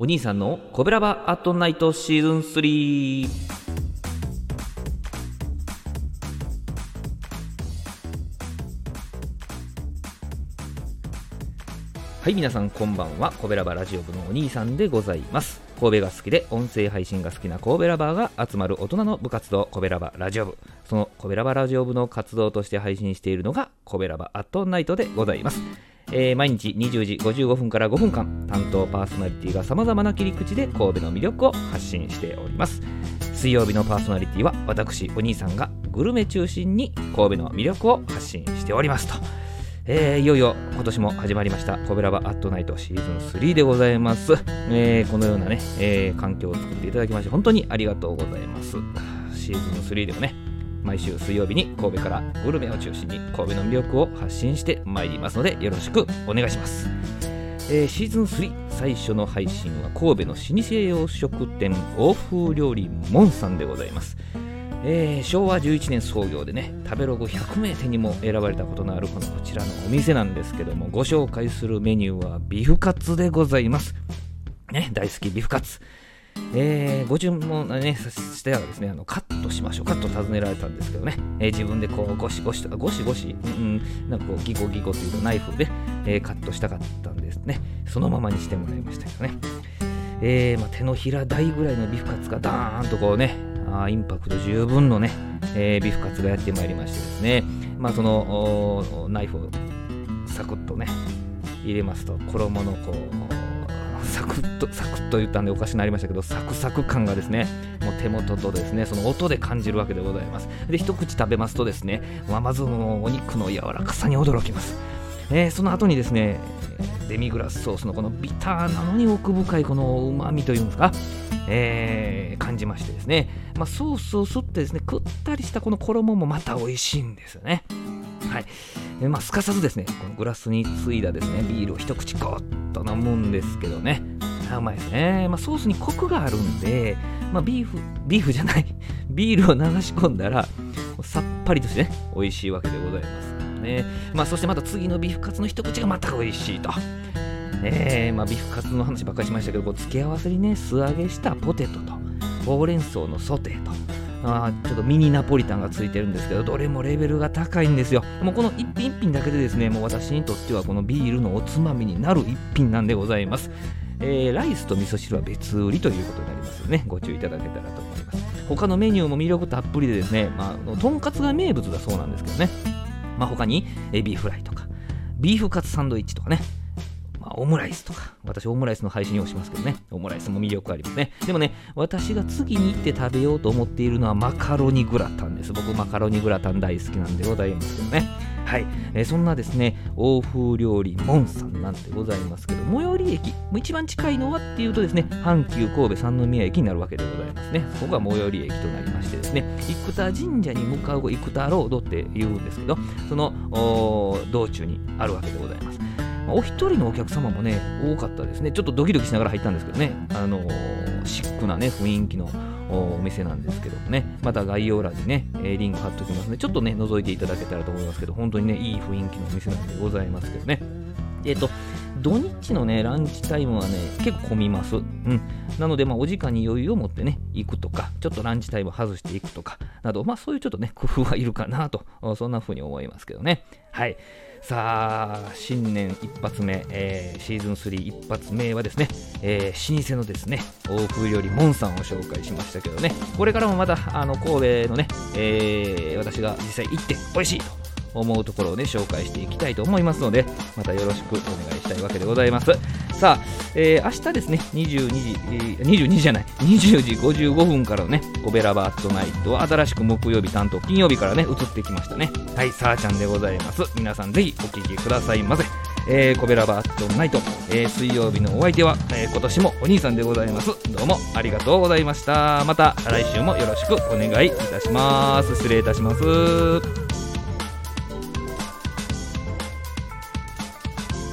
お兄さんのコベラバアットナイトシーズン3はい皆さんこんばんは。コベラバラジオ部のお兄さんでございます。神戸が好きで音声配信が好きな神戸ラバーが集まる大人の部活動コベラバラジオ部。そのコベラバラジオ部の活動として配信しているのがコベラバアットナイトでございます。えー、毎日20時55分から5分間担当パーソナリティがさまざまな切り口で神戸の魅力を発信しております。水曜日のパーソナリティは私お兄さんがグルメ中心に神戸の魅力を発信しておりますと。えー、いよいよ今年も始まりましたコベラバアットナイトシーズン3でございます、えー、このようなね、えー、環境を作っていただきまして本当にありがとうございます。シーズン3でもね毎週水曜日に神戸からグルメを中心に神戸の魅力を発信してまいりますのでよろしくお願いします、えー、シーズン3最初の配信は神戸の老舗洋食店欧風料理モンさんでございます。えー、昭和11年創業でね食べログ100名店にも選ばれたことのあるこのこちらのお店なんですけどもご紹介するメニューはビフカツでございます。ね大好きビフカツ。えー、ご注文ね、してはですね、あのカットしましょうかと尋ねられたんですけどね、えー、自分でこうゴシゴシとかゴシゴシ、うん、なんかこうギコギコというとナイフで、えー、カットしたかったんですね。そのままにしてもらいましたけどね。えーまあ、手のひら大ぐらいのビフカツがダーンとこうね、あインパクト十分のね、えー、ビフカツがやってまいりましてですね、まあ、そのナイフをサクッとね、入れますと、衣のこう、サクッと、サクッと言ったんでおかしくなりましたけど、サクサク感がですね、もう手元とですね、その音で感じるわけでございます。で、一口食べますとですね、まずお肉の柔らかさに驚きます。えー、その後にですね、デミグラスソースのこのビターなのに奥深いこのうまみというんですか、えー、感じましてですね、まあ、ソースを吸ってですね、くったりしたこの衣もまた美味しいんですよね。はい。えまあ、すかさずですね、このグラスについだですね、ビールを一口ゴッと飲むんですけどね、うまいですね。まあ、ソースにコクがあるんで、まあ、ビーフ、ビーフじゃない、ビールを流し込んだら、さっぱりとしてね、美味しいわけでございますね。まあ、そしてまた次のビーフカツの一口がまた美味しいと。え、まあ、ビーフカツの話ばっかりしましたけど、こう付け合わせにね、素揚げしたポテトと、ほうれん草のソテーと、あちょっとミニナポリタンがついてるんですけど、どれもレベルが高いんですよ。もうこの一品一品だけでですね、もう私にとってはこのビールのおつまみになる一品なんでございます。えー、ライスと味噌汁は別売りということになりますので、ね、ご注意いただけたらと思います。他のメニューも魅力たっぷりでですね、まあ、とんかつが名物だそうなんですけどね、まあ、他にエビフライとか、ビーフカツサンドイッチとかね、オムライスとか、私オムライスの配信をしますけどね、オムライスも魅力ありますね。でもね、私が次に行って食べようと思っているのはマカロニグラタンです。僕マカロニグラタン大好きなんでございますけどね。はい、えー、そんなですね、欧風料理モンさんなんでございますけど、最寄り駅、一番近いのはっていうとですね、阪急神戸三宮駅になるわけでございますね。そこが最寄り駅となりましてですね、生田神社に向かう生田ロードって言うんですけど、その道中にあるわけでございます。まお一人のお客様もね、多かったですね。ちょっとドキドキしながら入ったんですけどね、あのー、シックなね、雰囲気のお店なんですけどもね、また概要欄にね、えリンク貼っておきますので、ちょっとね、覗いていただけたらと思いますけど、本当にね、いい雰囲気のお店なんでございますけどね。えっ、ー、と、土日のね、ランチタイムはね、結構混みます。うん。なので、まあ、お時間に余裕を持ってね、行くとか、ちょっとランチタイム外していくとか、など、まあ、そういうちょっとね、工夫はいるかなと、そんな風に思いますけどね。はい。さあ、新年一発目、えー、シーズン3一発目はですね、えー、老舗のですね、欧風料理モンさんを紹介しましたけどね、これからもまた、あの、神戸のね、えー、私が実際行って美味しいと思うところをね、紹介していきたいと思いますので、またよろしくお願いしたいわけでございます。さあ、えー、明日ですね、22時、えー、22時じゃない、20時55分からのね、コベラバットナイトは新しく木曜日担当、金曜日からね、移ってきましたね。はい、さあちゃんでございます。皆さんぜひお聴きくださいませ。えー、コベラバットナイト、えー、水曜日のお相手は、えー、今年もお兄さんでございます。どうもありがとうございました。また来週もよろしくお願いいたします。失礼いたします。